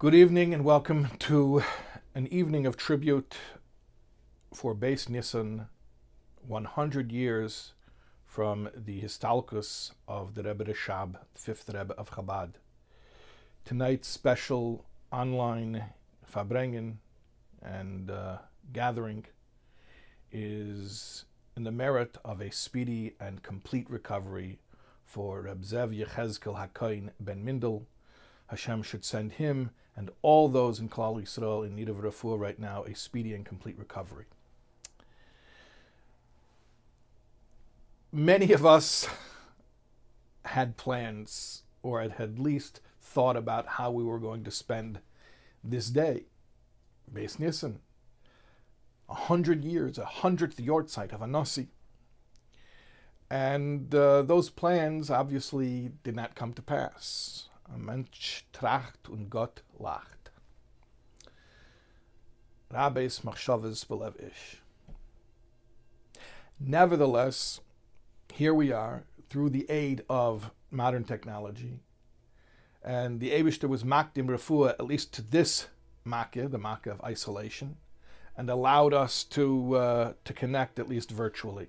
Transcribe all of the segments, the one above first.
Good evening and welcome to an evening of tribute for Beis Nissen, 100 years from the Histalkus of the Rebbe Rashab, fifth Rebbe of Chabad. Tonight's special online Farbrengen and uh, gathering is in the merit of a speedy and complete recovery for Reb Zev Yechezkel Hakoin ben Mindel. Hashem should send him and all those in Klal Yisrael in need of refuah right now a speedy and complete recovery. Many of us had plans or had at least thought about how we were going to spend this day. Beis Nissen, a hundred years, a hundredth yortzeit of a Nasi. And uh, those plans obviously did not come to pass. A Mensch tracht und Gott lacht. Rabbis machshavas belev ish. Nevertheless, here we are through the aid of modern technology. And the Abishter was makdim refuah, at least to this makkah, the makkah of isolation, and allowed us to, uh, to connect at least virtually.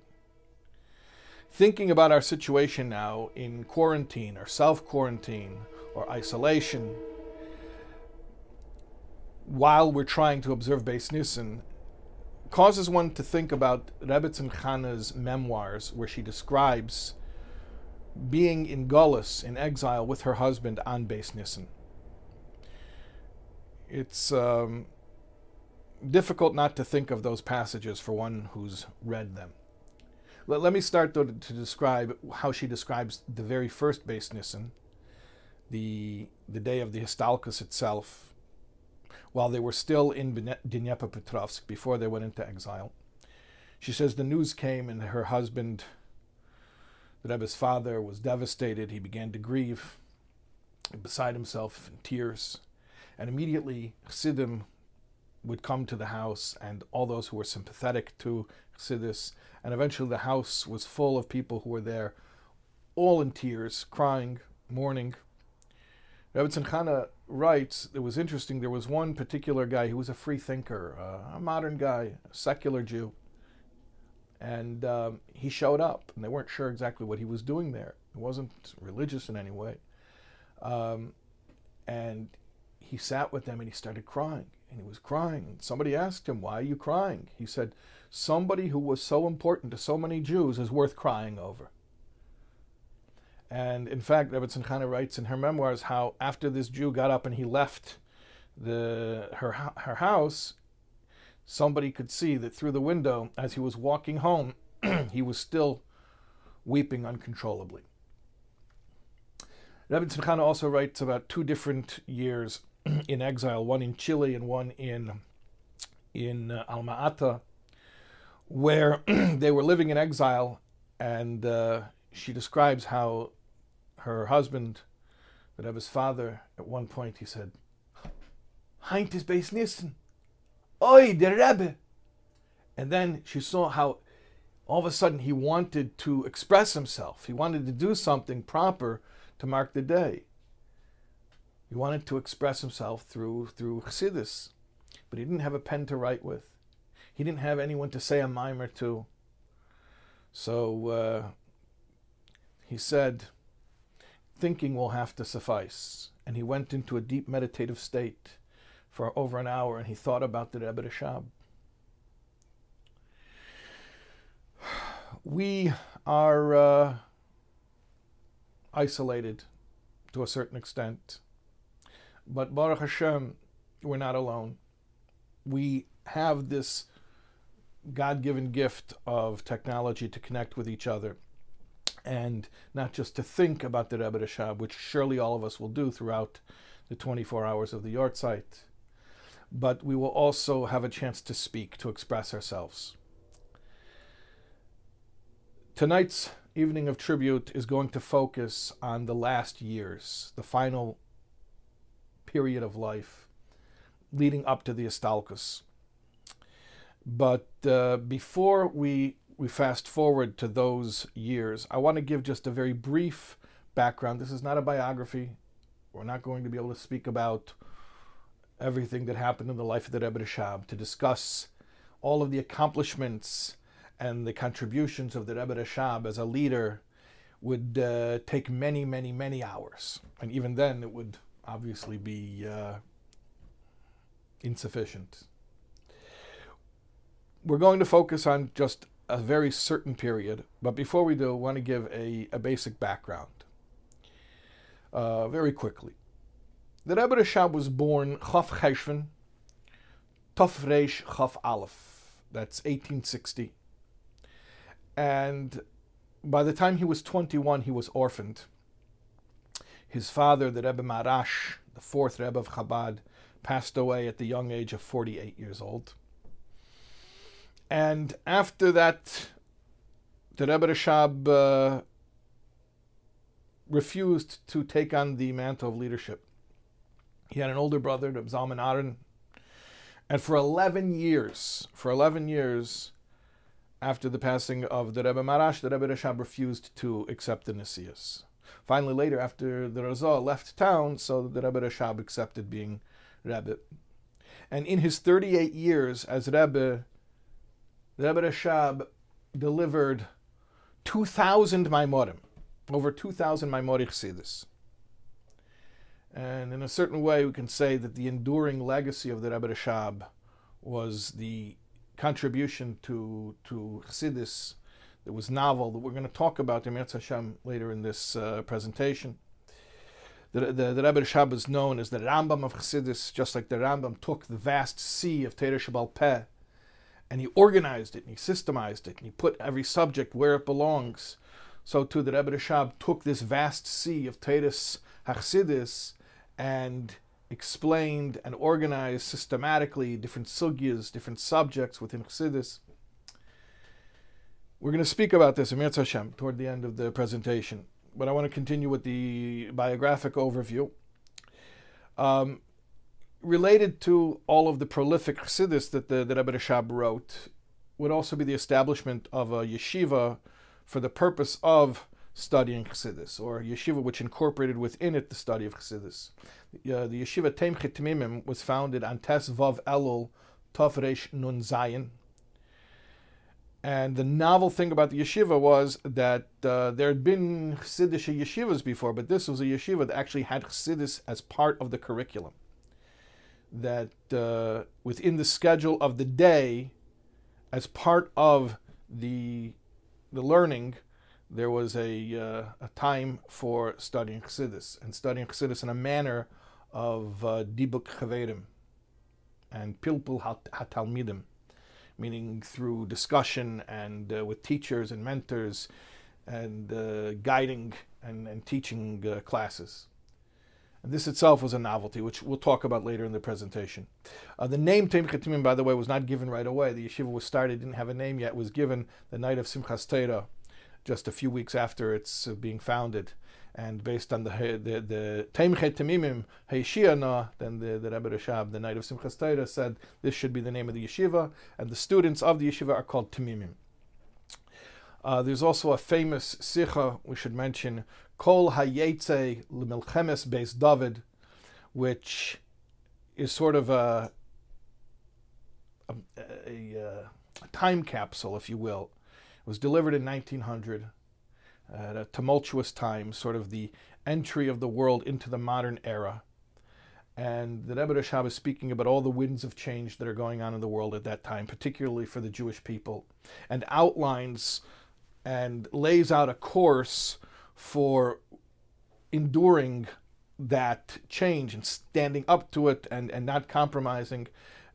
Thinking about our situation now in quarantine or self quarantine or isolation, while we're trying to observe Beis Nissen, causes one to think about Rebbetzin Chana's memoirs, where she describes being in Gullus, in exile, with her husband on Beis Nissen. It's um, difficult not to think of those passages for one who's read them. Let, let me start, though, to, to, describe how she describes the very first Beis Nissen, the, the day of the Histalkus itself, while they were still in Dnepropetrovsk before they went into exile. She says the news came and her husband, the Rebbe's father, was devastated. He began to grieve, beside himself in tears. And immediately Chassidim would come to the house and all those who were sympathetic to Chassidus. And eventually the house was full of people who were there, all in tears, crying, mourning. Rebbetzin Chana writes, it was interesting, there was one particular guy who was a free thinker, uh, a modern guy, a secular Jew. And um, he showed up, and they weren't sure exactly what he was doing there. He wasn't religious in any way. Um, and he sat with them and he started crying. And he was crying. And somebody asked him, Why are you crying? He said, Somebody who was so important to so many Jews is worth crying over. And in fact, Rebbetzin Chana writes in her memoirs how after this Jew got up and he left the her her house, somebody could see that through the window as he was walking home, he was still weeping uncontrollably. Rebbetzin Chana also writes about two different years in exile, one in Chi'ili and one in in uh, Alma Ata, where they were living in exile, and uh, she describes how her husband, Rebbe's father, at one point he said, Heint is Beis Nissen. Oi, the Rebbe. And then she saw how all of a sudden he wanted to express himself. He wanted to do something proper to mark the day. He wanted to express himself through through Chassidus, but he didn't have a pen to write with. He didn't have anyone to say a mime or two. So uh, he said, thinking will have to suffice. And he went into a deep meditative state for over an hour and he thought about the Rebbe Rashab. We are uh, isolated to a certain extent, but Baruch Hashem, we're not alone. We have this God given gift of technology to connect with each other and not just to think about the Rebbe Rashab, which surely all of us will do throughout the 24 hours of the Yortzeit, but we will also have a chance to speak, to express ourselves. Tonight's evening of tribute is going to focus on the last years, the final period of life leading up to the Histalkus. But uh, before we we fast forward to those years, I want to give just a very brief background. This is not a biography. We're not going to be able to speak about everything that happened in the life of the Rebbe Rashab, to discuss all of the accomplishments and the contributions of the Rebbe Rashab as a leader would uh, take many, many, many hours. And even then, it would obviously be uh, insufficient. We're going to focus on just a very certain period, but before we do, I want to give a, a basic background uh, very quickly. The Rebbe Rashab was born Chaf Cheshvan, Tov Reish Chaf Aleph. That's 1860. And by the time he was 21, he was orphaned. His father, the Rebbe Maharash, the fourth Rebbe of Chabad, passed away at the young age of 48 years old. And after that, the Rebbe Rashab uh, refused to take on the mantle of leadership. He had an older brother, Reb Zalman Aaron, and for 11 years, for 11 years, after the passing of the Rebbe Maharash, the Rebbe Rashab refused to accept the Nisias. Finally, later, after the Razah left town, so the Rebbe Rashab accepted being Rebbe. And in his 38 years as Rebbe, the Rebbe Rashab delivered 2,000 Maimorim, over 2,000 Maimori Chassidus. And in a certain way, we can say that the enduring legacy of the Rebbe Rashab was the contribution to to Chassidus that was novel that we're going to talk about in Mirz Hashem later in this uh, presentation. The, the, the Rebbe Rashab is known as the Rambam of Chassidus, just like the Rambam took the vast sea of Shabbal Peh and he organized it and he systemized it and he put every subject where it belongs. So too the Rebbe Rashab took this vast sea of Toras HaChassidus and explained and organized systematically different sugyas, different subjects within Chassidus. We're going to speak about this in Mirz Hashem toward the end of the presentation, but I want to continue with the biographic overview. Um, related to all of the prolific Chassidus that the, the Rebbe Rashab wrote would also be the establishment of a yeshiva for the purpose of studying Chassidus, or yeshiva which incorporated within it the study of Chassidus. Uh, the yeshiva Tomchei Temimim was founded on Tes Vav Elul Tafresh Nun Zayin. And the novel thing about the yeshiva was that uh, there had been Chassidish yeshivas before, but this was a yeshiva that actually had Chassidus as part of the curriculum. That uh, within the schedule of the day, as part of the the learning, there was a, uh, a time for studying Chassidus and studying Chassidus in a manner of uh, Dibuk Chaverim and Pilpul HaTalmidim, meaning through discussion and uh, with teachers and mentors and uh, guiding and, and teaching uh, classes. And this itself was a novelty, which we'll talk about later in the presentation. Uh, the name Tomchei Temimim, by the way, was not given right away. The yeshiva was started, didn't have a name yet. Was given the night of Simchas Torah, just a few weeks after it's uh, being founded. And based on the the the Tomchei Temimim Heishiana, then the, the Rebbe Rashab, the night of Simchas Torah, said this should be the name of the yeshiva, and the students of the yeshiva are called Timimim. Uh, there's also a famous sikha we should mention, Kol Hayetze L'Milchemes Beis David, which is sort of a, a, a, a, time capsule, if you will. It was delivered in 1900 at a tumultuous time, sort of the entry of the world into the modern era. And the Rebbe Rashab is speaking about all the winds of change that are going on in the world at that time, particularly for the Jewish people, and outlines and lays out a course for enduring that change and standing up to it and, and not compromising.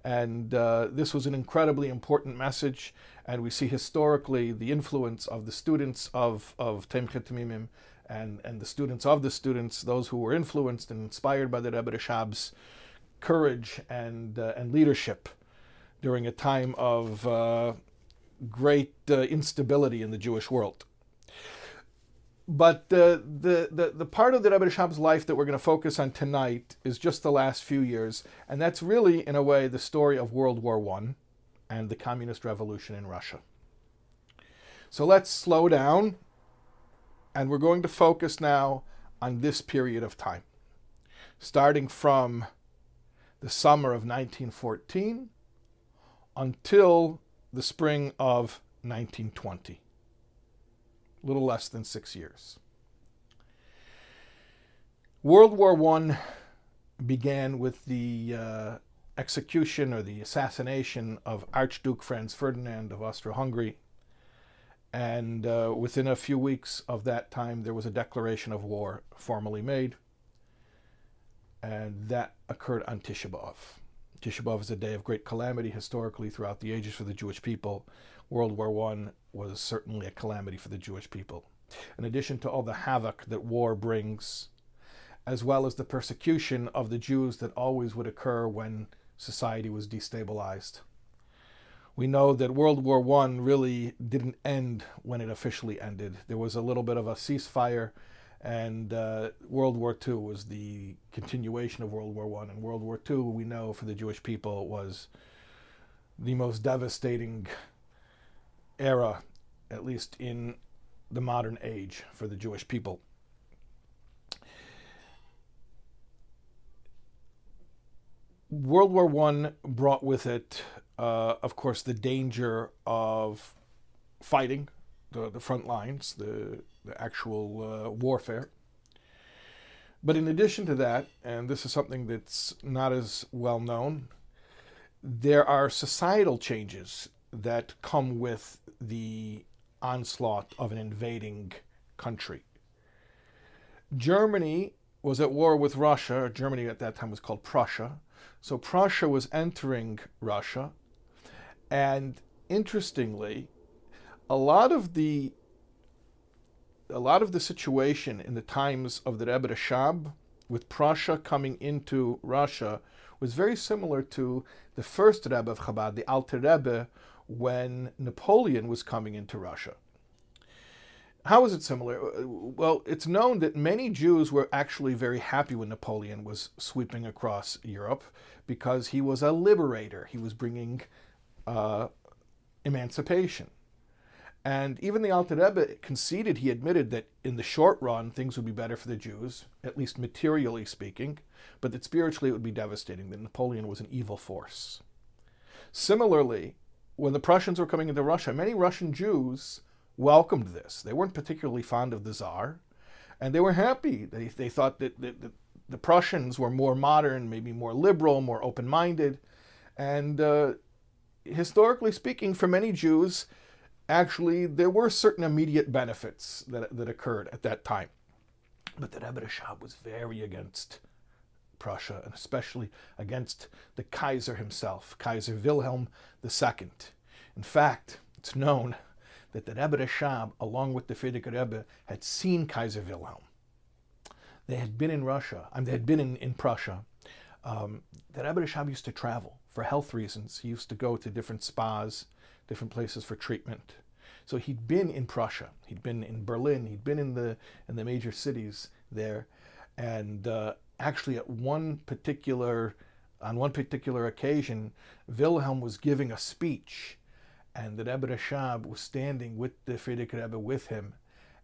And uh, this was an incredibly important message. And we see historically the influence of the students of, of Tomchei Temimim and, and the students of the students, those who were influenced and inspired by the Rebbe Rashab's courage and, uh, and leadership during a time of uh, great uh, instability in the Jewish world. But the, the, the, the part of the Rebbe Rashab's life that we're going to focus on tonight is just the last few years, and that's really, in a way, the story of World War I and the Communist Revolution in Russia. So let's slow down, and we're going to focus now on this period of time, starting from the summer of 1914 until the spring of 1920. Little less than six years. World War I began with the uh, execution or the assassination of Archduke Franz Ferdinand of Austro Hungary. And uh, within a few weeks of that time, there was a declaration of war formally made. And that occurred on Tisha B'Av. Tisha B'Av is a day of great calamity historically throughout the ages for the Jewish people. World War I was certainly a calamity for the Jewish people. In addition to all the havoc that war brings, as well as the persecution of the Jews that always would occur when society was destabilized. We know that World War I really didn't end when it officially ended. There was a little bit of a ceasefire, and uh, World War II was the continuation of World War I. And World War II, we know for the Jewish people, was the most devastating era, at least in the modern age, for the Jewish people. World War One brought with it, uh, of course, the danger of fighting the, the front lines, the, the actual uh, warfare. But in addition to that, and this is something that's not as well known, there are societal changes that come with the onslaught of an invading country. Germany was at war with Russia. Germany at that time was called Prussia. So Prussia was entering Russia. And interestingly, a lot of the a lot of the situation in the times of the Rebbe Rashab with Prussia coming into Russia was very similar to the first Rebbe of Chabad, the Alter Rebbe, when Napoleon was coming into Russia. How is it similar? Well, it's known that many Jews were actually very happy when Napoleon was sweeping across Europe because he was a liberator. He was bringing uh, emancipation. And even the Alter Rebbe conceded, he admitted that in the short run, things would be better for the Jews, at least materially speaking, but that spiritually it would be devastating, that Napoleon was an evil force. Similarly, when the Prussians were coming into Russia, many Russian Jews welcomed this. They weren't particularly fond of the Tsar, and they were happy. They, they thought that, that, that the Prussians were more modern, maybe more liberal, more open minded. And uh, historically speaking, for many Jews, actually, there were certain immediate benefits that, that occurred at that time. But the Rebbe Rashab was very against Prussia, and especially against the Kaiser himself, Kaiser Wilhelm II. In fact, it's known that the Rebbe Rashab, along with the Frierdiker Rebbe, had seen Kaiser Wilhelm. They had been in Russia, I mean, they had been in, in Prussia. Um, the Rebbe Rashab used to travel for health reasons. He used to go to different spas, different places for treatment. So he'd been in Prussia, he'd been in Berlin, he'd been in the in the major cities there, and uh, actually at one particular on one particular occasion, Wilhelm was giving a speech and the Rebbe Rashab was standing with the Frierdiker Rebbe with him,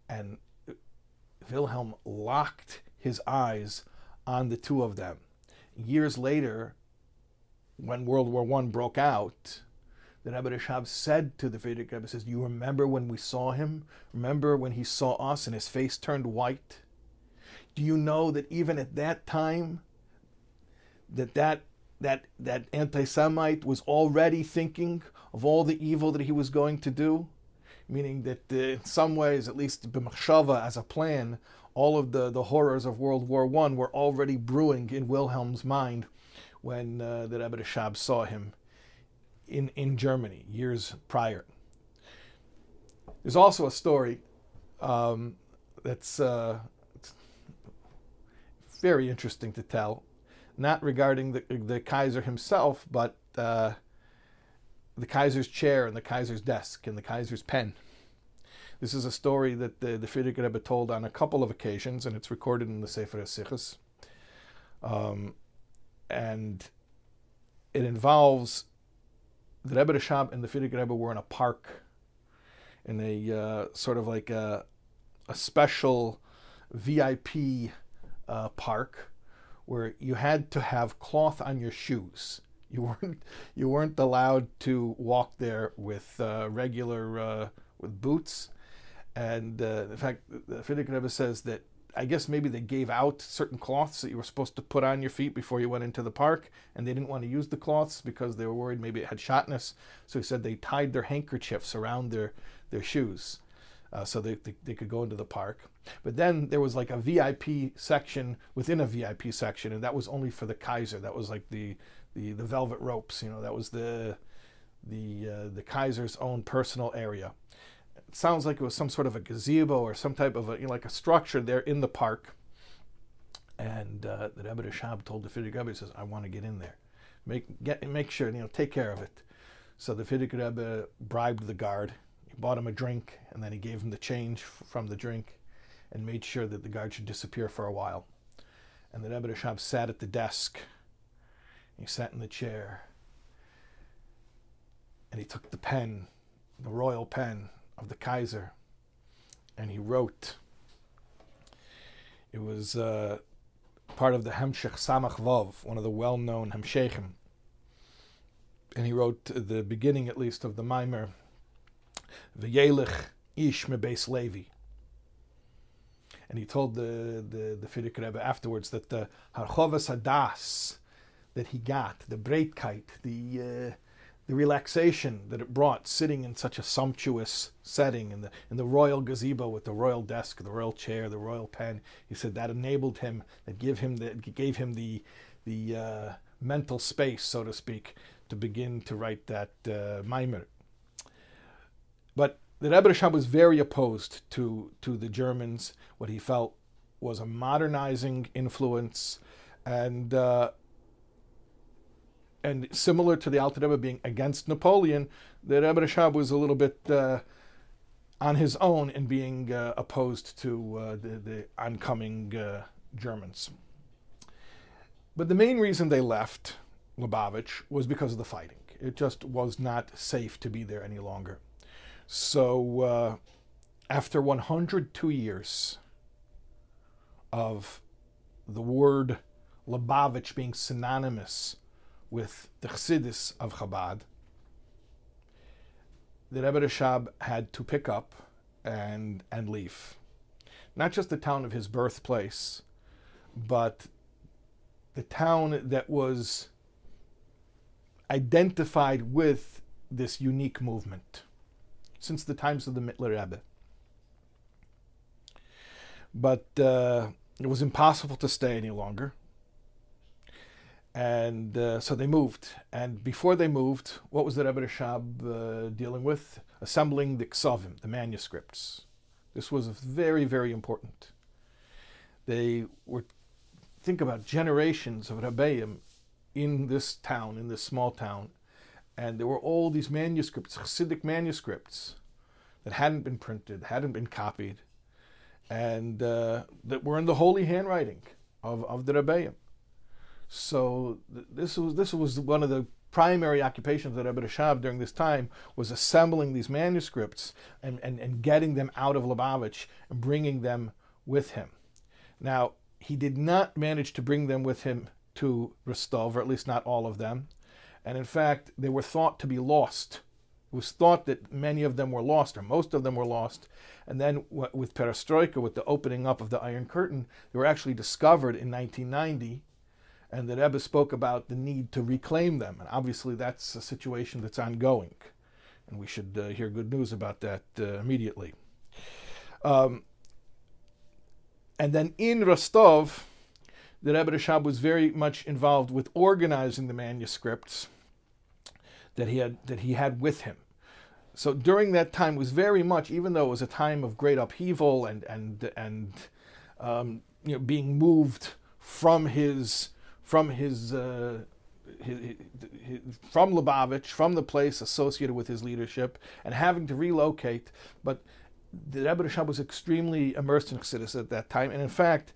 and Wilhelm locked his eyes on the two of them. Years later, when World War I broke out, the Rebbe Rashab said to the Frierdiker Rebbe, says, you remember when we saw him? Remember when he saw us and his face turned white? Do you know that even at that time, that that that that anti-Semite was already thinking of all the evil that he was going to do, meaning that uh, in some ways, at least b'machshava as a plan, all of the, the horrors of World War One were already brewing in Wilhelm's mind when uh, the Rebbe Rashab saw him in, in Germany years prior. There's also a story um, that's uh, very interesting to tell not regarding the, the Kaiser himself, but uh, the Kaiser's chair and the Kaiser's desk and the Kaiser's pen. This is a story that the, the Frierdiker Rebbe told on a couple of occasions, and it's recorded in the Sefer HaSichos. Um, and it involves the Rebbe Rashab and the Frierdiker Rebbe were in a park, in a uh, sort of like a, a special VIP uh, park where you had to have cloth on your shoes. You weren't you weren't allowed to walk there with uh, regular uh, with boots. And uh, in fact, the Frierdiker Rebbe says that I guess maybe they gave out certain cloths that you were supposed to put on your feet before you went into the park, and they didn't want to use the cloths because they were worried maybe it had shatnez. So he said they tied their handkerchiefs around their their shoes. Uh, so they, they, they, could go into the park. But then there was like a VIP section within a VIP section, and that was only for the Kaiser. That was like the the, the velvet ropes. You know, that was the the uh, the Kaiser's own personal area. It sounds like it was some sort of a gazebo or some type of a, you know, like a structure there in the park. And uh, the Rebbe Shab told the Frierdiker Rebbe, he says, I want to get in there. Make, get, make sure, you know, take care of it. So the Frierdiker Rebbe bribed the guard. Bought him a drink, and then he gave him the change from the drink and made sure that the guard should disappear for a while. And the Rebbe sat at the desk. He sat in the chair. And he took the pen, the royal pen, of the Kaiser, and he wrote. It was uh, part of the Hemshech Samach Vov, one of the well-known Hemshechim. And he wrote the beginning, at least, of the Maimer, V'yelich ish mebeis Levi. And he told the the the Frierdiker Rebbe afterwards that the Harchovas Hadas that he got, the Breitkeit, the uh, the relaxation that it brought sitting in such a sumptuous setting in the in the royal gazebo with the royal desk, the royal chair, the royal pen. He said that enabled him, that give him the gave him the the uh, mental space, so to speak, to begin to write that uh, Maimer. But the Rebbe Rashab was very opposed to to the Germans. What he felt was a modernizing influence, and uh, and similar to the Alter Rebbe being against Napoleon, the Rebbe Rashab was a little bit uh, on his own in being uh, opposed to uh, the, the, oncoming uh, Germans. But the main reason they left Lubavitch was because of the fighting. It just was not safe to be there any longer. So uh, after 102 years of the word Lubavitch being synonymous with the Chassidus of Chabad, the Rebbe Rashab had to pick up and and leave. Not just the town of his birthplace, but the town that was identified with this unique movement since the times of the Mittler Rebbe. But uh, it was impossible to stay any longer and uh, so they moved. And before they moved, what was the Rebbe Rashab uh, dealing with? Assembling the ksavim, the manuscripts. This was very, very important. They were, think about generations of Rebbeim in this town, in this small town, and there were all these manuscripts, Hasidic manuscripts, that hadn't been printed, hadn't been copied, and uh, that were in the holy handwriting of, of the Rebbeim. So this was this was one of the primary occupations of Rebbe Rashab during this time was assembling these manuscripts and, and, and getting them out of Lubavitch and bringing them with him. Now, he did not manage to bring them with him to Rostov, or at least not all of them. And in fact, they were thought to be lost. It was thought that many of them were lost, or most of them were lost. And then with Perestroika, with the opening up of the Iron Curtain, they were actually discovered in 1990 and the Rebbe spoke about the need to reclaim them. And obviously, that's a situation that's ongoing, and we should uh, hear good news about that uh, immediately. Um, and then in Rostov, the Rebbe Rashab was very much involved with organizing the manuscripts that he had that he had with him. So during that time was very much, even though it was a time of great upheaval and and and um, you know being moved from his from his, uh, his, his, from Lubavitch, from the place associated with his leadership, and having to relocate. But the Rebbe Rashab was extremely immersed in Chassidus at that time, and in fact,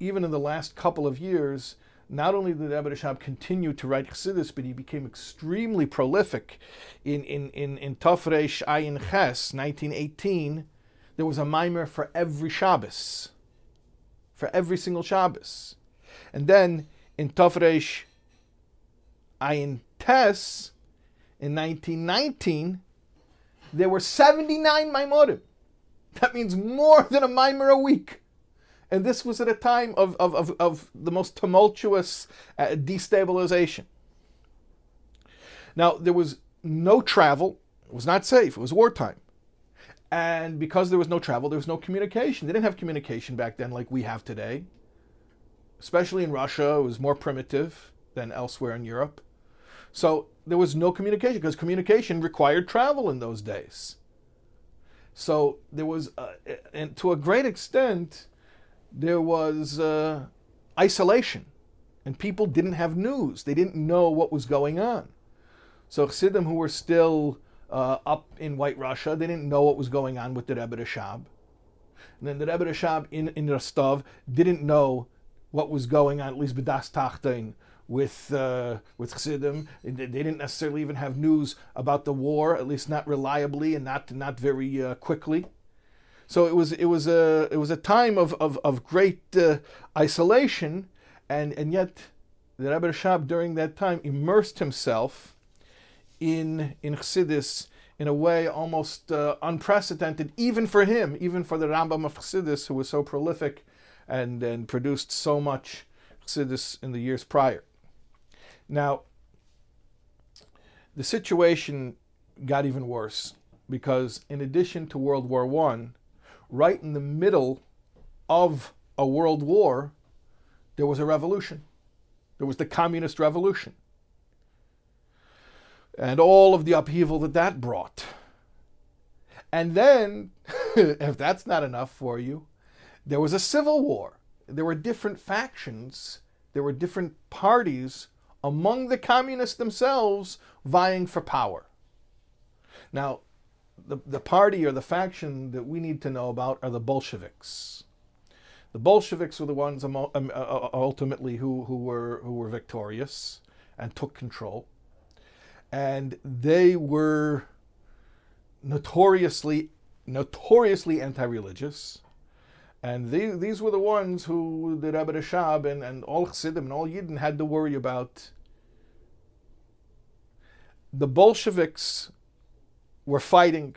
even in the last couple of years, not only did Rebbe Rashab continue to write Chassidus, but he became extremely prolific. In in in in Tafresh Ayin Ches, 1918, there was a mimer for every Shabbos, for every single Shabbos. And then in Tafresh Ayin Tes in 1919, there were 79 Maimorim. That means more than a Maimer a week. And this was at a time of, of, of, of the most tumultuous uh, destabilization. Now, there was no travel, it was not safe, it was wartime. And because there was no travel, there was no communication. They didn't have communication back then like we have today. Especially in Russia, it was more primitive than elsewhere in Europe. So there was no communication because communication required travel in those days. So there was, uh, and to a great extent, there was uh, isolation, and people didn't have news. They didn't know what was going on. So Chassidim who were still uh, up in White Russia, they didn't know what was going on with the Rebbe Rashab. And then the Rebbe Rashab in, in Rostov didn't know what was going on, at least B'das Tachtain, with uh, with Chassidim. They didn't necessarily even have news about the war, at least not reliably and not not very uh, quickly. So it was it was a it was a time of of, of great uh, isolation, and and yet the Rebbe Rashab during that time immersed himself in in Chassidus in a way almost uh, unprecedented, even for him, even for the Rambam of Chassidus, who was so prolific and and produced so much Chassidus in the years prior. Now, the situation got even worse because, in addition to World War One, right in the middle of a world war, there was a revolution. There was the communist revolution. And all of the upheaval that that brought. And then, if that's not enough for you, there was a civil war. There were different factions, there were different parties among the communists themselves vying for power. Now, the, the party or the faction that we need to know about are the Bolsheviks. The Bolsheviks were the ones um, uh, uh, ultimately who, who, were, who were victorious and took control. And they were notoriously, notoriously anti-religious. And these, these were the ones who the Rebbe Rashab and, and all Chassidim and all Yidden had to worry about. The Bolsheviks were fighting,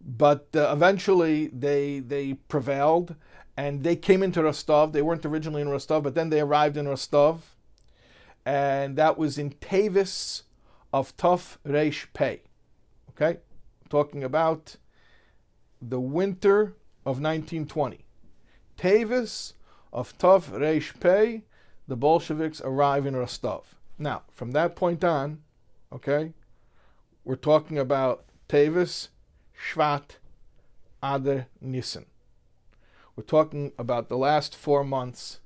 but uh, eventually they they prevailed and they came into Rostov. They weren't originally in Rostov, but then they arrived in Rostov, and that was in Tavis of Tuf Reish Pei. Okay, talking about the winter of 1920. Tavis of Tuf Reish Pei, the Bolsheviks arrive in Rostov. Now, from that point on, okay, we're talking about Tavis, Shvat, Adar, Nisan. We're talking about the last four months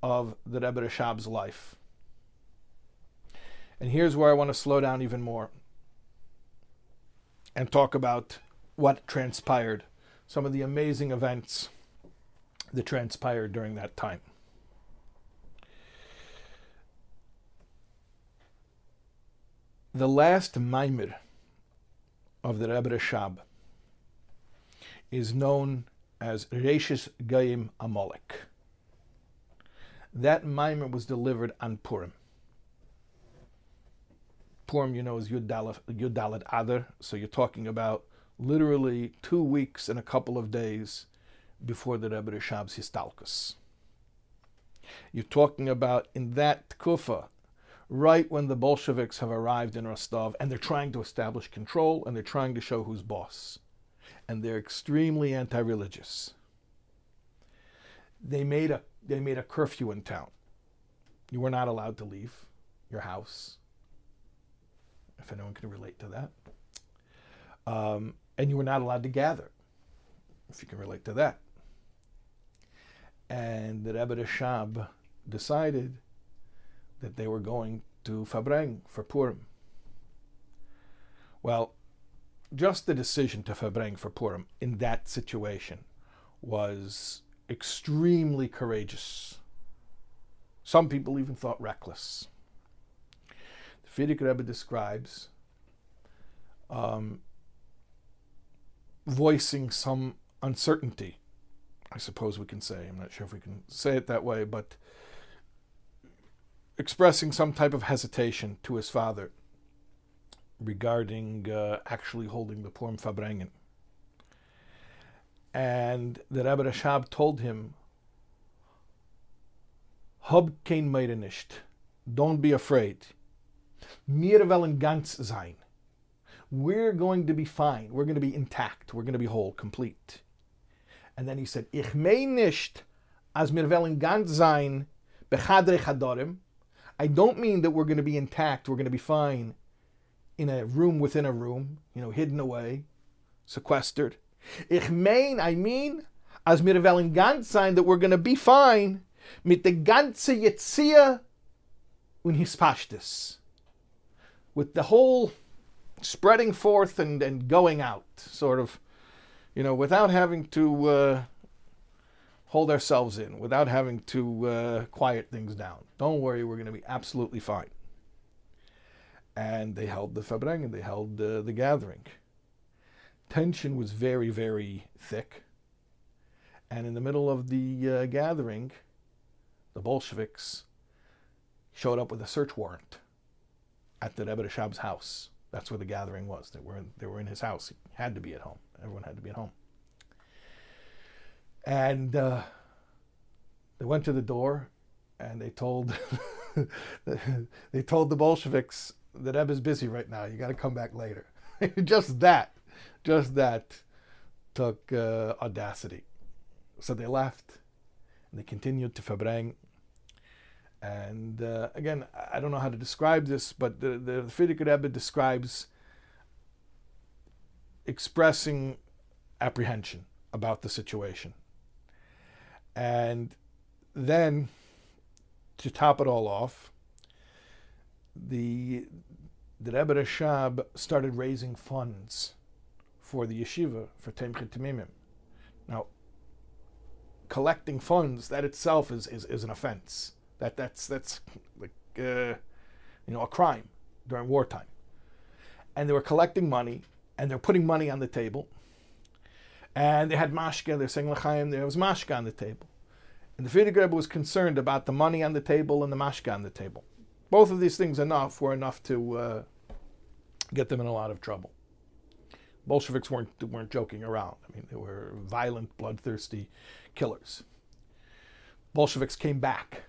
of the Rebbe Rashab's life. And here's where I want to slow down even more and talk about what transpired, some of the amazing events that transpired during that time. The last Maimer of the Rebbe Rashab is known as Reshis Goyim Amalek. That Maimer was delivered on Purim. Purim, you know, is Yud Daled Adar, so you're talking about literally two weeks and a couple of days before the Rebbe Rashab's Histalkus. You're talking about in that Kufa, right when the Bolsheviks have arrived in Rostov and they're trying to establish control and they're trying to show who's boss. And they're extremely anti religious. They made, a, they made a curfew in town. You were not allowed to leave your house, if anyone can relate to that. Um, and you were not allowed to gather, if you can relate to that. And the Rebbe Rashab decided that they were going to Fabreng for Purim. Well, just the decision to Fabreng for Purim in that situation was extremely courageous. Some people even thought reckless. The Frierdiker Rebbe describes um, voicing some uncertainty I suppose we can say. I'm not sure if we can say it that way, but expressing some type of hesitation to his father regarding uh, actually holding the Purim Farbrengen. And the Rebbe Rashab told him, Hab kein meire nicht. Don't be afraid. Wir wollen ganz sein. We're going to be fine. We're going to be intact. We're going to be whole, complete. And then he said, Ich mein nicht, as wir wollen ganz sein, bechadre chadorim. I don't mean that we're going to be intact, we're going to be fine in a room within a room, you know, hidden away, sequestered. Ich mein, I mean, as wir wollen ganz sein, that we're going to be fine mit der ganze Yetzia und Hispashtis. With the whole spreading forth and, and going out, sort of, you know, without having to uh, hold ourselves in, without having to uh, quiet things down. Don't worry, we're going to be absolutely fine. And they held the Farbrengen, they held uh, the gathering. Tension was very, very thick. And in the middle of the uh, gathering, the Bolsheviks showed up with a search warrant at the Rebbe Shab's house. That's where the gathering was. They were in, they were in his house. He had to be at home. Everyone had to be at home. And uh, they went to the door, and they told they told the Bolsheviks that is busy right now. You got to come back later. just that, just that took uh, audacity. So they left, and they continued to Fabrang. And uh, again, I don't know how to describe this, but the, the Frierdiker Rebbe describes expressing apprehension about the situation. And then, to top it all off, the the Rebbe Rashab started raising funds for the yeshiva for Tomchei Temimim. Now, collecting funds that itself is, is, is an offense. That that's that's like uh, you know a crime during wartime. And they were collecting money and they're putting money on the table. And they had mashka. They're saying l'chaim. There was mashka on the table. And the Frierdiker Rebbe was concerned about the money on the table and the mashka on the table. Both of these things enough were enough to uh, get them in a lot of trouble. Bolsheviks weren't weren't joking around. I mean, they were violent, bloodthirsty killers. Bolsheviks came back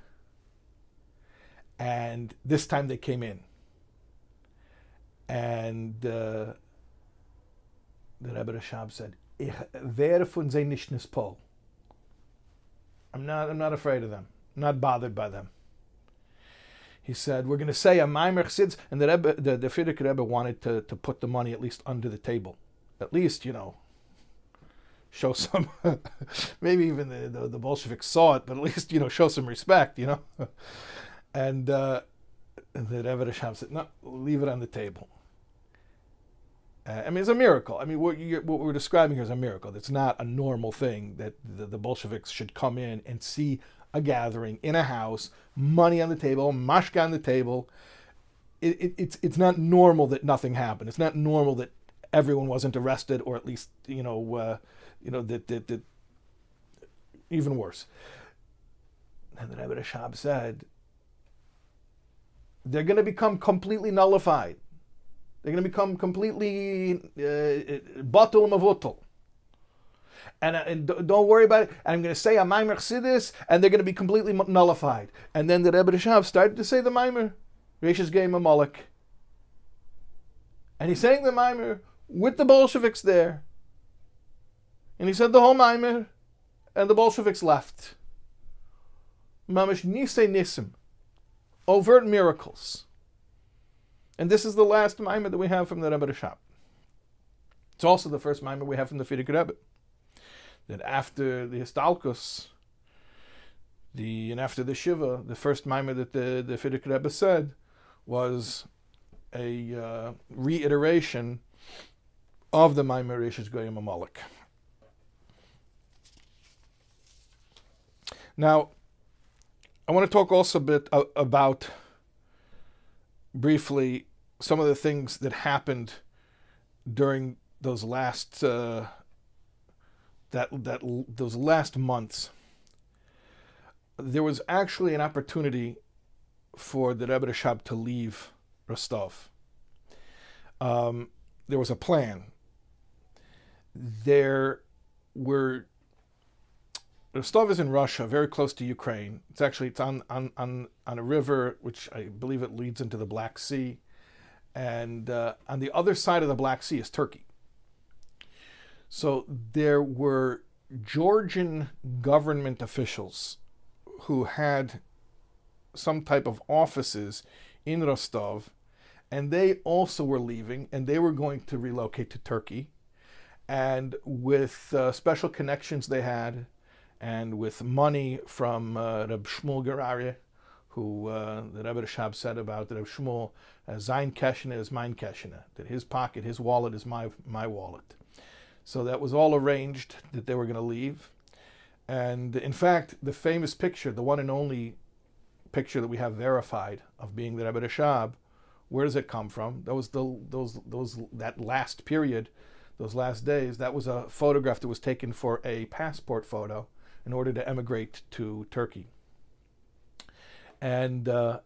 and this time they came in. And uh, the Rebbe Rashab said, Werde von sie nicht nispol. I'm not, I'm not afraid of them. I'm not bothered by them. He said, we're going to say a Maimer Chsids, and the Rebbe, the, the Frierdiker Rebbe wanted to, to put the money at least under the table. At least, you know, show some, maybe even the, the, the Bolsheviks saw it, but at least, you know, show some respect, you know. And uh, the Rebbe Rashab said, no, leave it on the table. Uh, I mean, it's a miracle. I mean, what, what, we're describing here is a miracle. It's not a normal thing that the, the, Bolsheviks should come in and see a gathering in a house, money on the table, mashka on the table. It, it, it's it's not normal that nothing happened. It's not normal that everyone wasn't arrested, or at least you know, uh, you know that, that that even worse. And the Rebbe Rashab said, they're going to become completely nullified. They're going to become completely batul uh, mavutul. And, uh, and don't worry about it. And I'm going to say a Maimer Chassidus, and they're going to be completely nullified. And then the Rebbe Rashab started to say the Maimer, Rishis Goyim Amalek. And he's saying the Maimer with the Bolsheviks there. And he said the whole Maimer, and the Bolsheviks left. Mamish Nisei Nisim overt miracles. And this is the last mimer that we have from the Rebbe Rashab. It's also the first mimer we have from the Frierdiker Rebbe. That after the Histalkus, the and after the Shiva, the first mimer that the, the Frierdiker Rebbe said was a uh, reiteration of the mimer Rishis Goyim Amalek. Now, I want to talk also a bit about briefly some of the things that happened during those last uh, that that those last months, there was actually an opportunity for the Rebbe Rashab to leave Rostov. Um, there was a plan. There were Rostov is in Russia, very close to Ukraine. It's actually it's on, on, on, on a river which I believe it leads into the Black Sea, and uh, on the other side of the Black Sea is Turkey. So there were Georgian government officials who had some type of offices in Rostov, and they also were leaving, and they were going to relocate to Turkey. And with uh, special connections they had, and with money from uh, Reb Shmuel who uh, the Rebbe Rashab said about the Reb Shmuel, uh, Sein Keshene is mein Keshene, that his pocket, his wallet is my, my wallet. So that was all arranged that they were going to leave. And in fact, the famous picture, the one and only picture that we have verified of being the Rebbe Rashab, where does it come from? That was the those those that last period, those last days. That was a photograph that was taken for a passport photo in order to emigrate to Turkey. And uh,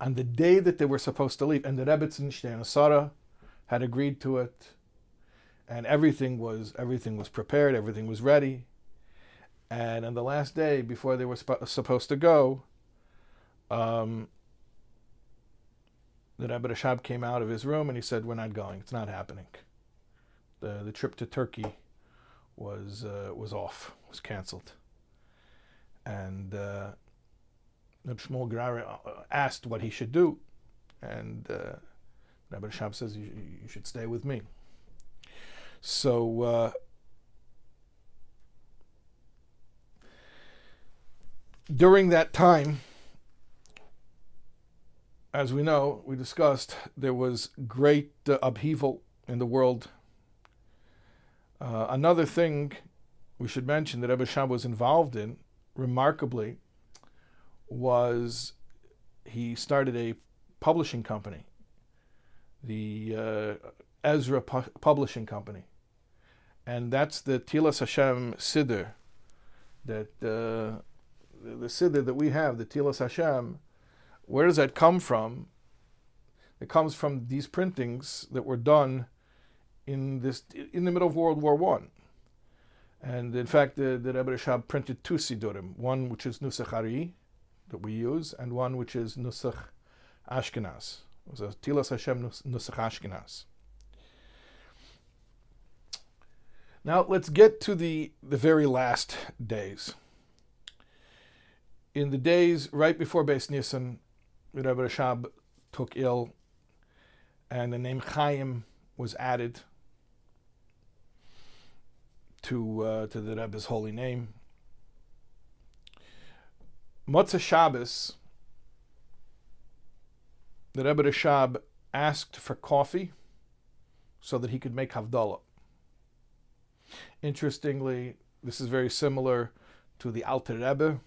on the day that they were supposed to leave, and the Rebbetzin Sarah had agreed to it, and everything was everything was prepared, everything was ready. And on the last day, before they were sp- supposed to go, um, the Rebbe Rashab came out of his room and he said, "We're not going. It's not happening. The the trip to Turkey was uh, was off. Was canceled." and uh, Shmuel Gurary uh, asked what he should do, and uh, Rabbi Shab says, you, you, should stay with me." So. Uh, during that time, as we know, we discussed, there was great uh, upheaval in the world. Uh, another thing we should mention that Rebbe Shab was involved in remarkably was he started a publishing company, the uh, Ezra Pu- Publishing Company. And that's the Tehillas Hashem Siddur, that uh, the, the Siddur that we have, the Tehillas Hashem, where does that come from? It comes from these printings that were done in this in the middle of World War One. And in fact, the, the Rebbe Rashab printed two Sidurim, one which is Nusach Ari, that we use, and one which is Nusach Ashkenaz. A Tehillas Hashem Nusach Ashkenaz. Now let's get to the, the very last days. In the days right before Beis Nisan, Rebbe Rashab took ill, and the name Chaim was added to uh, to the Rebbe's holy name. Motzei Shabbos, the Rebbe Rashab asked for coffee so that he could make Havdalah. Interestingly, this is very similar to the Alter Rebbe,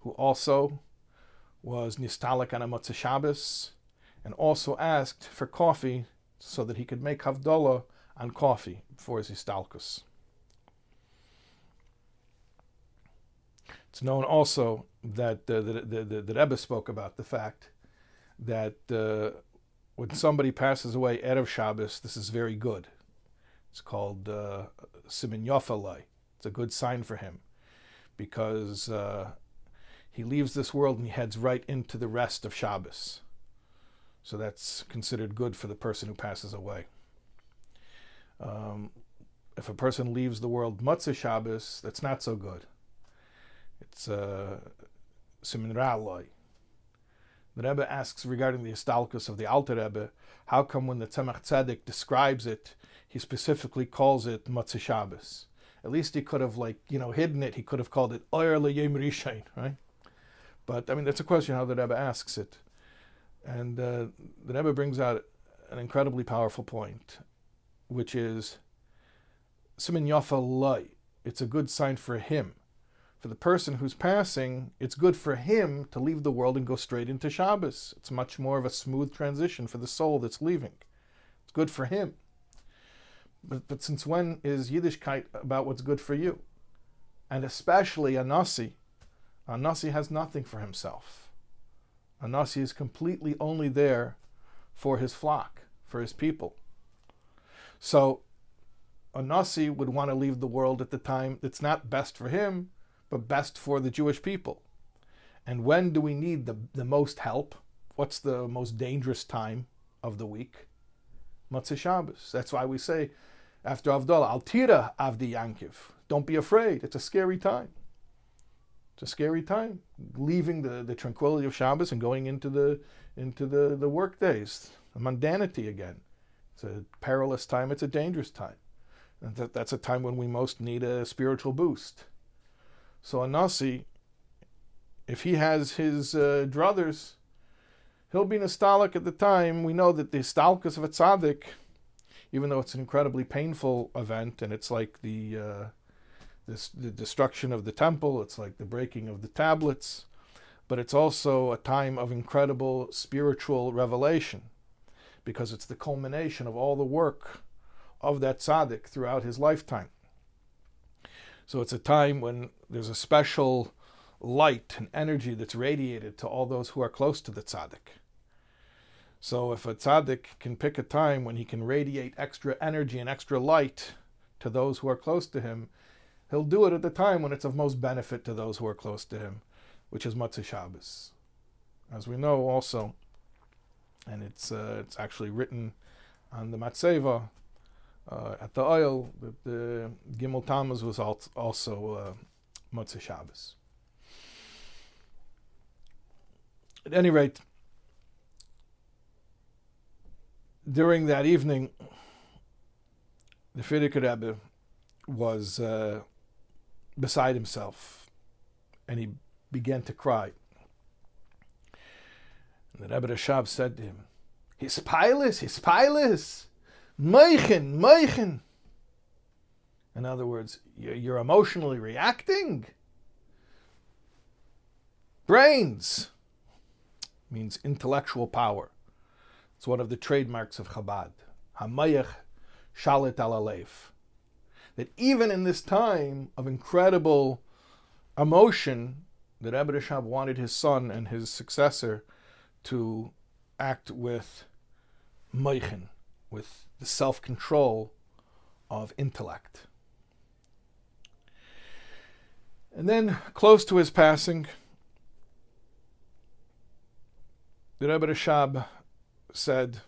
who also was Nistalik on a Motzei Shabbos and also asked for coffee so that he could make Havdalah on coffee for his Istalkus. It's known also that uh, the, the, the, the Rebbe spoke about the fact that uh, when somebody passes away Erev Shabbos, this is very good. It's called uh, Simin Yofalai. It's a good sign for him because uh, he leaves this world and he heads right into the rest of Shabbos. So that's considered good for the person who passes away. Um, if a person leaves the world Motzei Shabbos, that's not so good. It's uh, Simin Ra'aloi. The Rebbe asks regarding the Istalkus of the Alter Rebbe, how come when the Tzemach Tzedek describes it, he specifically calls it Motzei Shabbos? At least he could have, like, you know, hidden it. He could have called it Oyer Yom Rishain, right? But, I mean, that's a question how the Rebbe asks it. And uh, the Rebbe brings out an incredibly powerful point, which is Simin Yafa Lai. It's a good sign for him for the person who's passing, it's good for him to leave the world and go straight into Shabbos. It's much more of a smooth transition for the soul that's leaving. It's good for him. But, but since when is Yiddishkeit about what's good for you? And especially a Nasi. A Nasi has nothing for himself. A Nasi is completely only there for his flock, for his people. So a Nasi would want to leave the world at the time that's not best for him, but best for the Jewish people. And when do we need the, the most help? What's the most dangerous time of the week? Motzei Shabbos. That's why we say after Avdallah, Altira Avdi Yankiv. Don't be afraid. It's a scary time. It's a scary time. Leaving the, the tranquility of Shabbos and going into the into the, the work days, the mundanity again. It's a perilous time, it's a dangerous time. And that, that's a time when we most need a spiritual boost. So a Nasi, if he has his uh, druthers, he'll be nistalek at the time. We know that the stalkus of a tzaddik, even though it's an incredibly painful event and it's like the uh, this the destruction of the temple, it's like the breaking of the tablets, but it's also a time of incredible spiritual revelation because it's the culmination of all the work of that tzaddik throughout his lifetime. So it's a time when there's a special light and energy that's radiated to all those who are close to the tzaddik. So if a tzaddik can pick a time when he can radiate extra energy and extra light to those who are close to him, he'll do it at the time when it's of most benefit to those who are close to him, which is Motzei Shabbos. As we know also, and it's uh, it's actually written on the Matseva uh, at the Ohel that the Gimel Tammuz was also uh, Motzei Shabbos. At any rate, during that evening, the Frierdiker Rebbe was uh, beside himself, and he began to cry. And the Rebbe Rashab said to him, "His pilis, his pilis, meichen, meichen." In other words, you're emotionally reacting. Brains means intellectual power. It's one of the trademarks of Chabad. Hamayach shalit al That even in this time of incredible emotion, that Rebbe Rashab wanted his son and his successor to act with moichin, with the self-control of intellect. And then, close to his passing, the Rebbe Rashab said,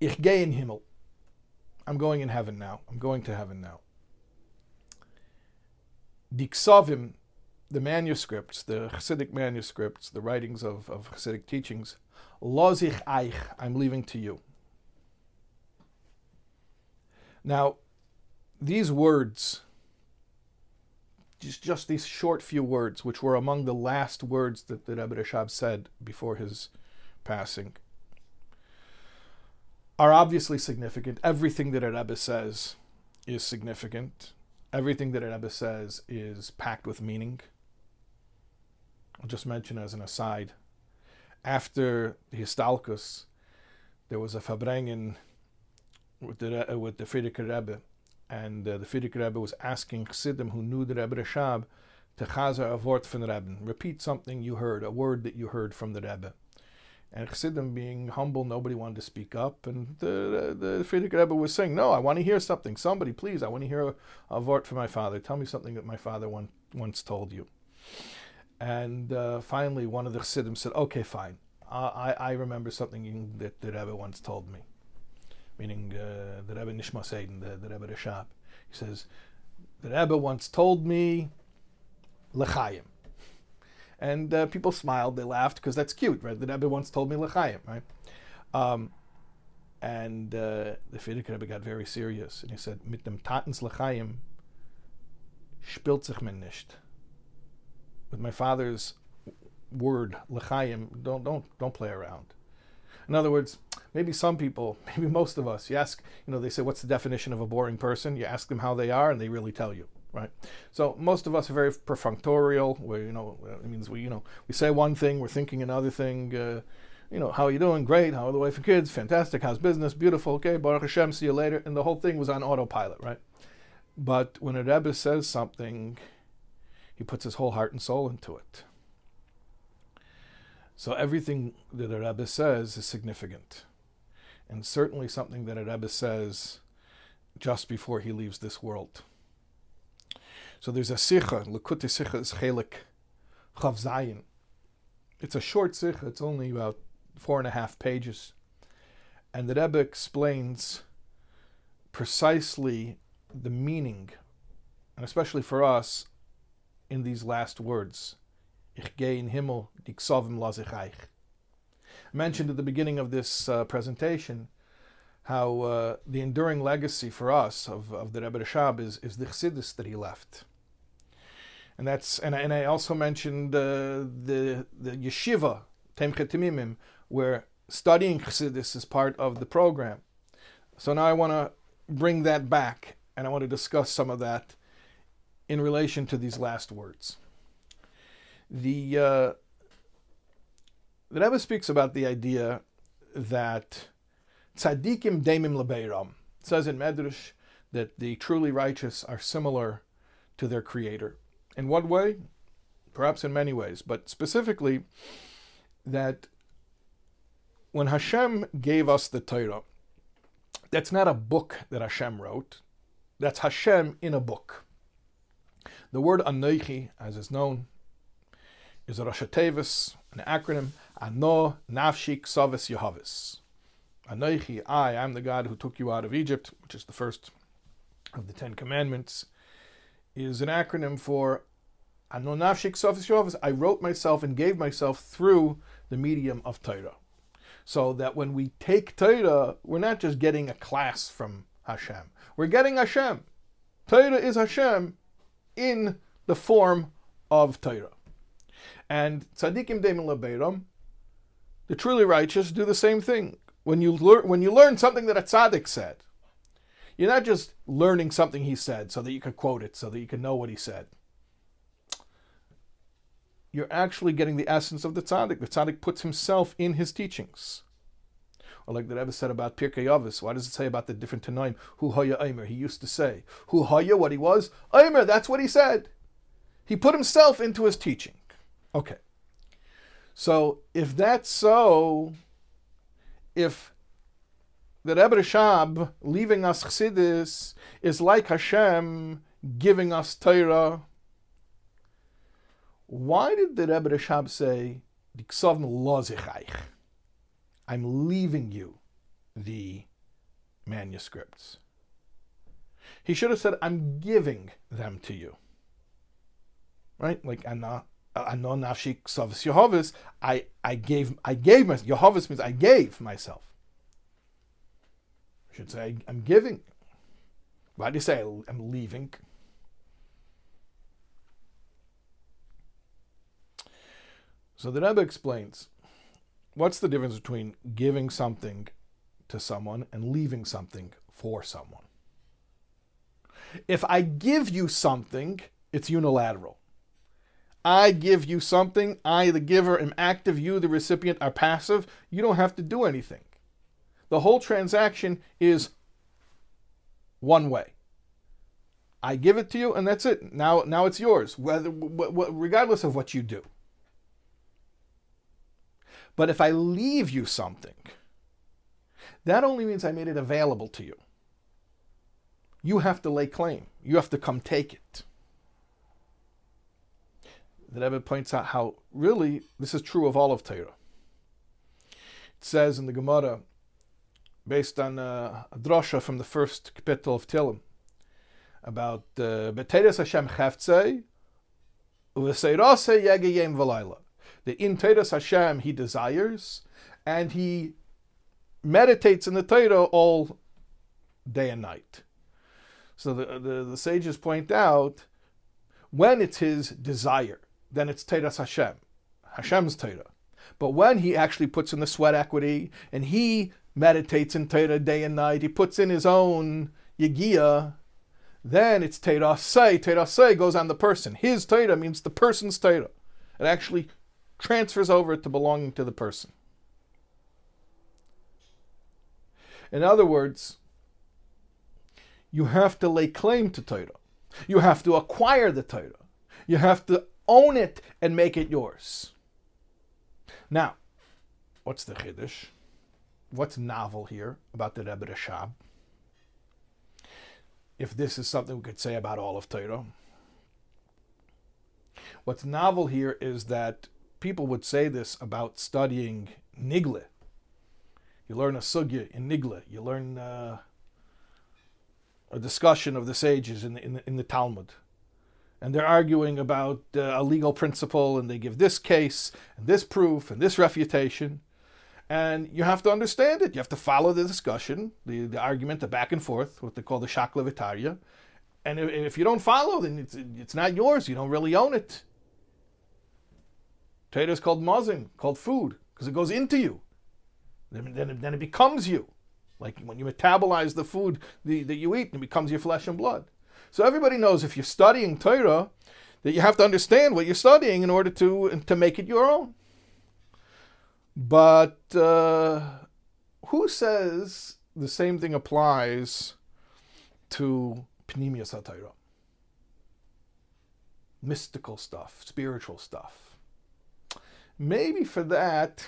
Ich gehe in Himmel. I'm going in heaven now. I'm going to heaven now. Die Ksavim, the manuscripts, the Hasidic manuscripts, the writings of, of Hasidic teachings, Lozich Eich, I'm leaving to you. Now, these words, just, just these short few words, which were among the last words that, that Rebbe Rashab said before his passing, are obviously significant. Everything that Rebbe says is significant. Everything that Rebbe says is packed with meaning. I'll just mention as an aside, after the Histalkus, there was a Fabrengen with the, uh, with the Frierdiker Rebbe, and uh, the Frierdiker Rebbe was asking Chassidim who knew the Rebbe Rashab to chazer a word from the Rebbe, repeat something you heard, a word that you heard from the Rebbe. And Chassidim, being humble, nobody wanted to speak up. And the, the, the Frierdiker Rebbe was saying, No, I want to hear something. Somebody, please, I want to hear a, a word from my father. Tell me something that my father one, once told you. And uh, finally, one of the Chassidim said, Okay, fine. I, I remember something that the Rebbe once told me. Meaning uh, the Rebbe Nishma Eden, the, the Rebbe Rashab. He says, The Rebbe once told me, L'chaim. And uh, people smiled, they laughed because that's cute, right? The Rebbe once told me l'chaim, right? Um, and uh, the Frierdiker Rebbe got very serious, and he said, "Mit dem Tatens l'chaim spielt sich man nicht." With my father's word l'chaim, don't don't don't play around. In other words, maybe some people, maybe most of us, you ask, you know, they say, "What's the definition of a boring person?" You ask them how they are, and they really tell you right? So most of us are very perfunctorial. Where you know, it means we you know we say one thing, we're thinking another thing. Uh, you know, how are you doing? Great. How are the wife and kids? Fantastic. How's business? Beautiful. Okay. Baruch Hashem. See you later. And the whole thing was on autopilot, right? But when a Rebbe says something, he puts his whole heart and soul into it. So everything that a Rebbe says is significant. And certainly something that a Rebbe says just before he leaves this world. So there's a Sikha, Likutei Sikha is Chelik Chav Zayin. It's a short Sikha, it's only about four and a half pages. And the Rebbe explains precisely the meaning, and especially for us, in these last words. Ich gehe in Himmel, die diksovim I mentioned at the beginning of this uh, presentation how uh, the enduring legacy for us of, of the Rebbe Rashab is, is the chassidus that he left. And that's and, I, and I also mentioned uh, the the yeshiva Temimim, where studying chassidus is part of the program. So now I want to bring that back, and I want to discuss some of that in relation to these last words. The uh, the Rebbe speaks about the idea that tzaddikim demim lebeiram. says in Medrash that the truly righteous are similar to their creator. In what way? Perhaps in many ways, but specifically that when Hashem gave us the Torah, that's not a book that Hashem wrote. That's Hashem in a book. The word Anoichi, as is known, is a Rosh an acronym, Ano Nafshi Ksavis Yehavis. Anoichi, I, am the God who took you out of Egypt, which is the first of the Ten Commandments, is an acronym for Ano Nafshi Ksavis Yehavis. I wrote myself and gave myself through the medium of Torah. So that when we take Torah, we're not just getting a class from Hashem. We're getting Hashem. Torah is Hashem in the form of Torah. And tzaddikim demin lebeiram, the truly righteous, do the same thing. When you learn, when you learn something that a tzaddik said, you're not just learning something he said so that you can quote it, so that you can know what he said. You're actually getting the essence of the tzaddik. The tzaddik puts himself in his teachings. Or like the Rebbe said about Pirkei Avos, why does it say about the different Tanaim? Hu haya Eimer, he used to say. Hu haya, what he was? Eimer, that's what he said. He put himself into his teaching. Okay. So if that's so, if the Rebbe Rashab leaving us Chassidus is like Hashem giving us Torah, why did the Rebbe Rashab say, I'm leaving you the manuscripts. He should have said, I'm giving them to you. Right? Like, Anna, Anna Nafshi Ksavas Yehovas, I, I gave, I gave myself. Yehovas means I gave myself. I should say, I'm giving. Why do you say I'm leaving? So the Rebbe explains what's the difference between giving something to someone and leaving something for someone? If I give you something, it's unilateral. I give you something, I, the giver, am active, you, the recipient, are passive. You don't have to do anything. The whole transaction is one way. I give it to you, and that's it. Now, now it's yours, whether, regardless of what you do. But if I leave you something, that only means I made it available to you. You have to lay claim. You have to come take it. The Rebbe points out how really this is true of all of Torah. It says in the Gemara, based on uh, a drasha from the first kapitel of Tehillim, about uh, B'Teres Hashem Cheftzei, U'V'Seirase Yegeyem V'Layla that in Torah Hashem he desires, and he meditates in the Torah all day and night. So the, the, the sages point out when it's his desire, then it's Torah Hashem, Hashem's Torah. But when he actually puts in the sweat equity and he meditates in Torah day and night, he puts in his own Yegia, then it's Torah Say. Torah Say goes on the person. His Torah means the person's Torah. It actually transfers over to belonging to the person. In other words, you have to lay claim to Torah. You have to acquire the Torah. You have to own it and make it yours. Now, what's the Chiddush? What's novel here about the Rebbe Rashab? If this is something we could say about all of Torah. What's novel here is that people would say this about studying Nigle. You learn a sugya in Nigle. You learn uh, a discussion of the sages in the, in the, in the Talmud and they're arguing about uh, a legal principle and they give this case and this proof and this refutation and you have to understand it you have to follow the discussion the, the argument the back and forth what they call the shakla vitaria and if, if you don't follow then it's, it's not yours you don't really own it is called mazin, called food, because it goes into you. Then, then, then it becomes you. Like when you metabolize the food that you eat, it becomes your flesh and blood. So everybody knows if you're studying Torah, that you have to understand what you're studying in order to to make it your own. But uh, who says the same thing applies to Pnimius HaTorah? Mystical stuff, spiritual stuff. Maybe for that,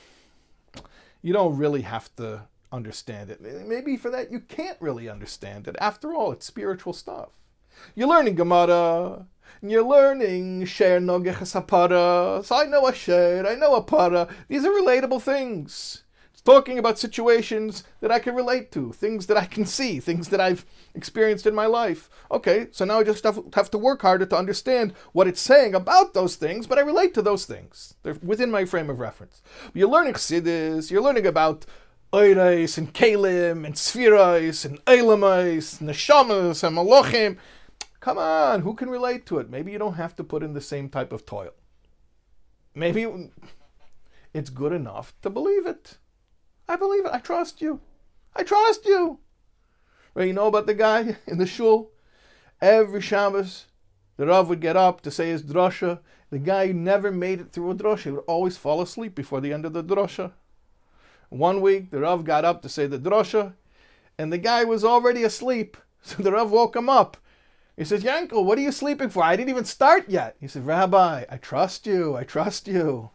you don't really have to understand it. Maybe for that, you can't really understand it. After all, it's spiritual stuff. You're learning Gemara, you're learning Sher Nogeches. So I know a Sher, I know a Para. These are relatable things. It's talking about situations that I can relate to, things that I can see, things that I've experienced in my life. Okay, so now I just have, have to work harder to understand what it's saying about those things, but I relate to those things. They're within my frame of reference. You're learning Chassidus, you're learning about Oirais and Kalim and Spherais and Elamais, Neshamas and Malochim. Come on, who can relate to it? Maybe you don't have to put in the same type of toil. Maybe it's good enough to believe it. I believe it. I trust you. I trust you. Well, you know about the guy in the shul? Every Shabbos, the Rav would get up to say his drasha. The guy never made it through a drasha. He would always fall asleep before the end of the drasha. One week, the Rav got up to say the drasha, and the guy was already asleep. So the Rav woke him up he says, Yankel, what are you sleeping for? I didn't even start yet. He said, Rabbi, I trust you. I trust you.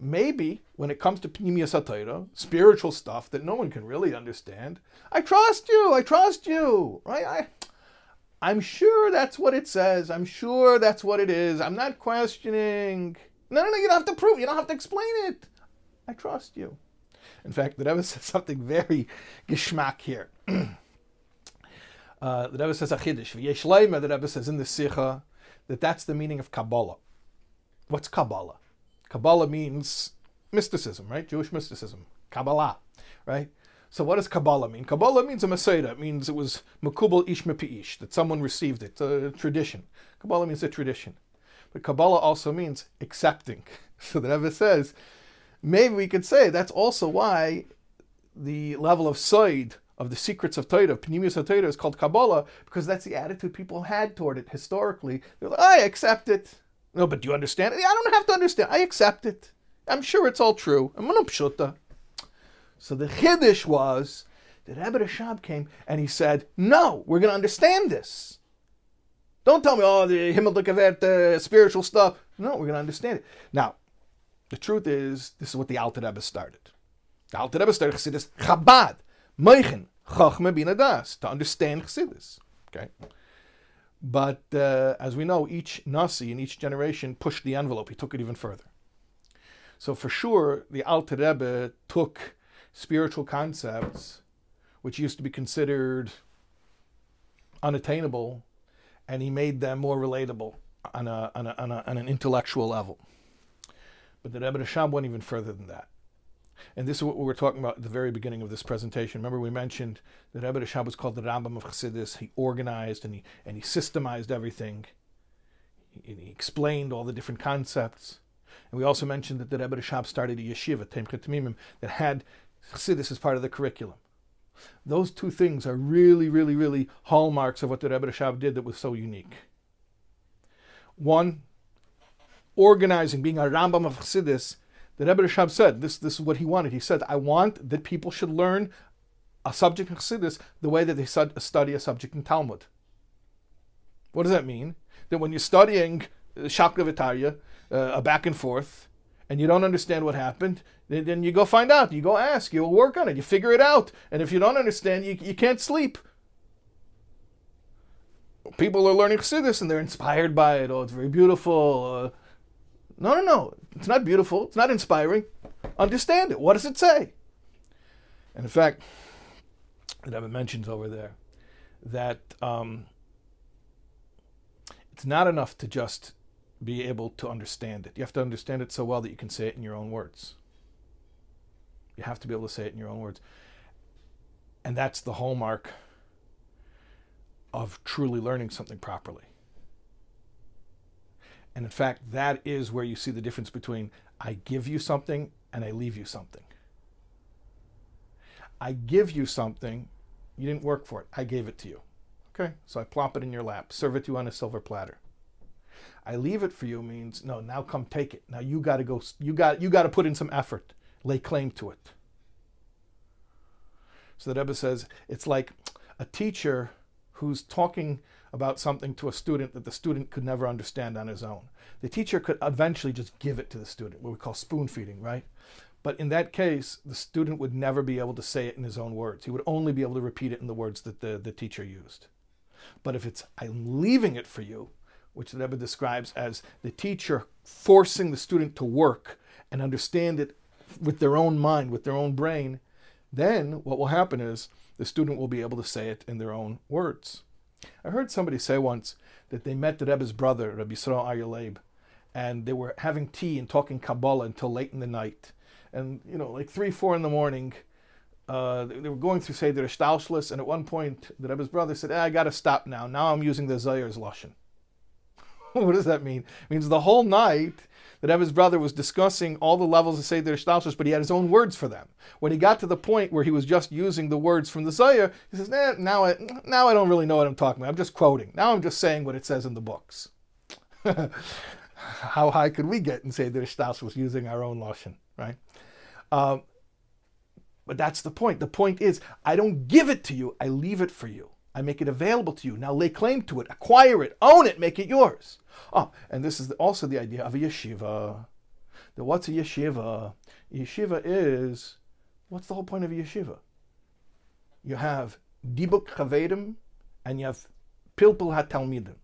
Maybe when it comes to Pnimius HaTorah, spiritual stuff that no one can really understand, I trust you. I trust you. Right? I, I'm sure that's what it says. I'm sure that's what it is. I'm not questioning. No, no, no, you don't have to prove. You don't have to explain it. I trust you. In fact, the Rebbe says something very geschmack here. Uh, the Rebbe says a chiddush. V'yeshleima, the Rebbe says in the Sikha, that that's the meaning of Kabbalah. What's Kabbalah? Kabbalah means mysticism, right? Jewish mysticism. Kabbalah, right? So what does Kabbalah mean? Kabbalah means a Mesorah. It means it was Makubal Ish Ish, that someone received it. It's a tradition. Kabbalah means a tradition. But Kabbalah also means accepting. So the Rebbe says, maybe we could say that's also why the level of Said of the secrets of Torah, Pnimius of Torah, is called Kabbalah because that's the attitude people had toward it historically. They're like, I accept it. No, but do you understand it? I don't have to understand. I accept it. I'm sure it's all true. I'm an pshuta. So the chiddush was that Rebbe Rashab came and he said, No, we're going to understand this. Don't tell me, oh, the Himmeldickavert, the spiritual stuff. No, we're going to understand it. Now, the truth is, this is what the Alter Rebbe started. The Alter Rebbe started Chassidus Chabad, Meichen, Chachma bin das, to understand Chassidus. Okay? But uh, as we know, each Nasi in each generation pushed the envelope. He took it even further. So for sure, the Alter Rebbe took spiritual concepts, which used to be considered unattainable, and he made them more relatable on, a, on, a, on, a, on an intellectual level. But the Rebbe Rashab went even further than that. And this is what we were talking about at the very beginning of this presentation. Remember, we mentioned that Rebbe Rashab was called the Rambam of Chassidus. He organized and he and he systemized everything. He, he explained all the different concepts. And we also mentioned that the Rebbe Rashab started a yeshiva, Tomchei Temimim, that had Chassidus as part of the curriculum. Those two things are really, really, really hallmarks of what the Rebbe Rashab did that was so unique. One, organizing, being a Rambam of Chassidus, the Rebbe Rashab said, this, this is what he wanted. He said, I want that people should learn a subject in Chassidus the way that they study a subject in Talmud. What does that mean? That when you're studying Shakla Vitarya, uh, a back and forth, and you don't understand what happened, then you go find out. You go ask. You work on it. You figure it out. And if you don't understand, you, you can't sleep. People are learning Chassidus and they're inspired by it. Oh, it's very beautiful. Uh, no, no, no. It's not beautiful. It's not inspiring. Understand it. What does it say? And in fact, that Rebbe mentions over there that um, it's not enough to just be able to understand it. You have to understand it so well that you can say it in your own words. You have to be able to say it in your own words. And that's the hallmark of truly learning something properly. And in fact, that is where you see the difference between I give you something and I leave you something. I give you something, you didn't work for it. I gave it to you. Okay, so I plop it in your lap, serve it to you on a silver platter. I leave it for you means no, now come take it. Now you got to go you got you got to put in some effort, lay claim to it. So the Rebbe says it's like a teacher who's talking about something to a student that the student could never understand on his own. The teacher could eventually just give it to the student, what we call spoon feeding, right? But in that case, the student would never be able to say it in his own words. He would only be able to repeat it in the words that the, the teacher used. But if it's, I'm leaving it for you, which the Rebbe describes as the teacher forcing the student to work and understand it with their own mind, with their own brain, then what will happen is the student will be able to say it in their own words. I heard somebody say once that they met the Rebbe's brother, Rabbi Yisrael Aryeh and they were having tea and talking Kabbalah until late in the night. And, you know, like 3, 4 in the morning, uh, they were going through Seder Shtalshlis, and at one point, the Rebbe's brother said, eh, I got to stop now. Now I'm using the Zohar's Lashon. what does that mean? It means the whole night that Rebbe's brother was discussing all the levels of Seder Shtalshlis, but he had his own words for them. When he got to the point where he was just using the words from the Zohar, he says, nah, now, I, now I don't really know what I'm talking about. I'm just quoting. Now I'm just saying what it says in the books. How high could we get and say Seder Shtalshlis using our own Lashon, right? Um, but that's the point. The point is, I don't give it to you, I leave it for you. I make it available to you. Now lay claim to it, acquire it, own it, make it yours. Oh, and this is also the idea of a yeshiva. The what's a yeshiva? Yeshiva is what's the whole point of a yeshiva? You have dibuk chaverim and you have pilpul hatalmidim.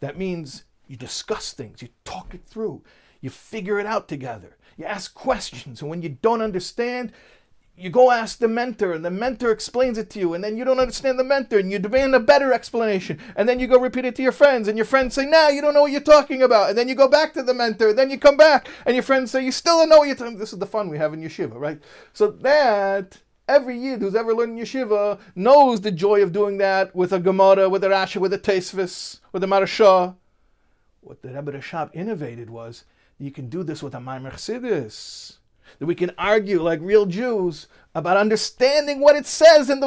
That means you discuss things, you talk it through, you figure it out together, you ask questions, and when you don't understand, you go ask the mentor and the mentor explains it to you and then you don't understand the mentor and you demand a better explanation and then you go repeat it to your friends and your friends say now you don't know what you're talking about. And then you go back to the mentor and then you come back and your friends say you still don't know what you're talking this is the fun we have in yeshiva right? So that every yid who's ever learned yeshiva knows the joy of doing that with a gemara with a rashi with a tesvis with a Maharsha. What the Rebbe Rashab innovated was you can do this with a Maimer Chassidus that we can argue like real Jews about understanding what it says in the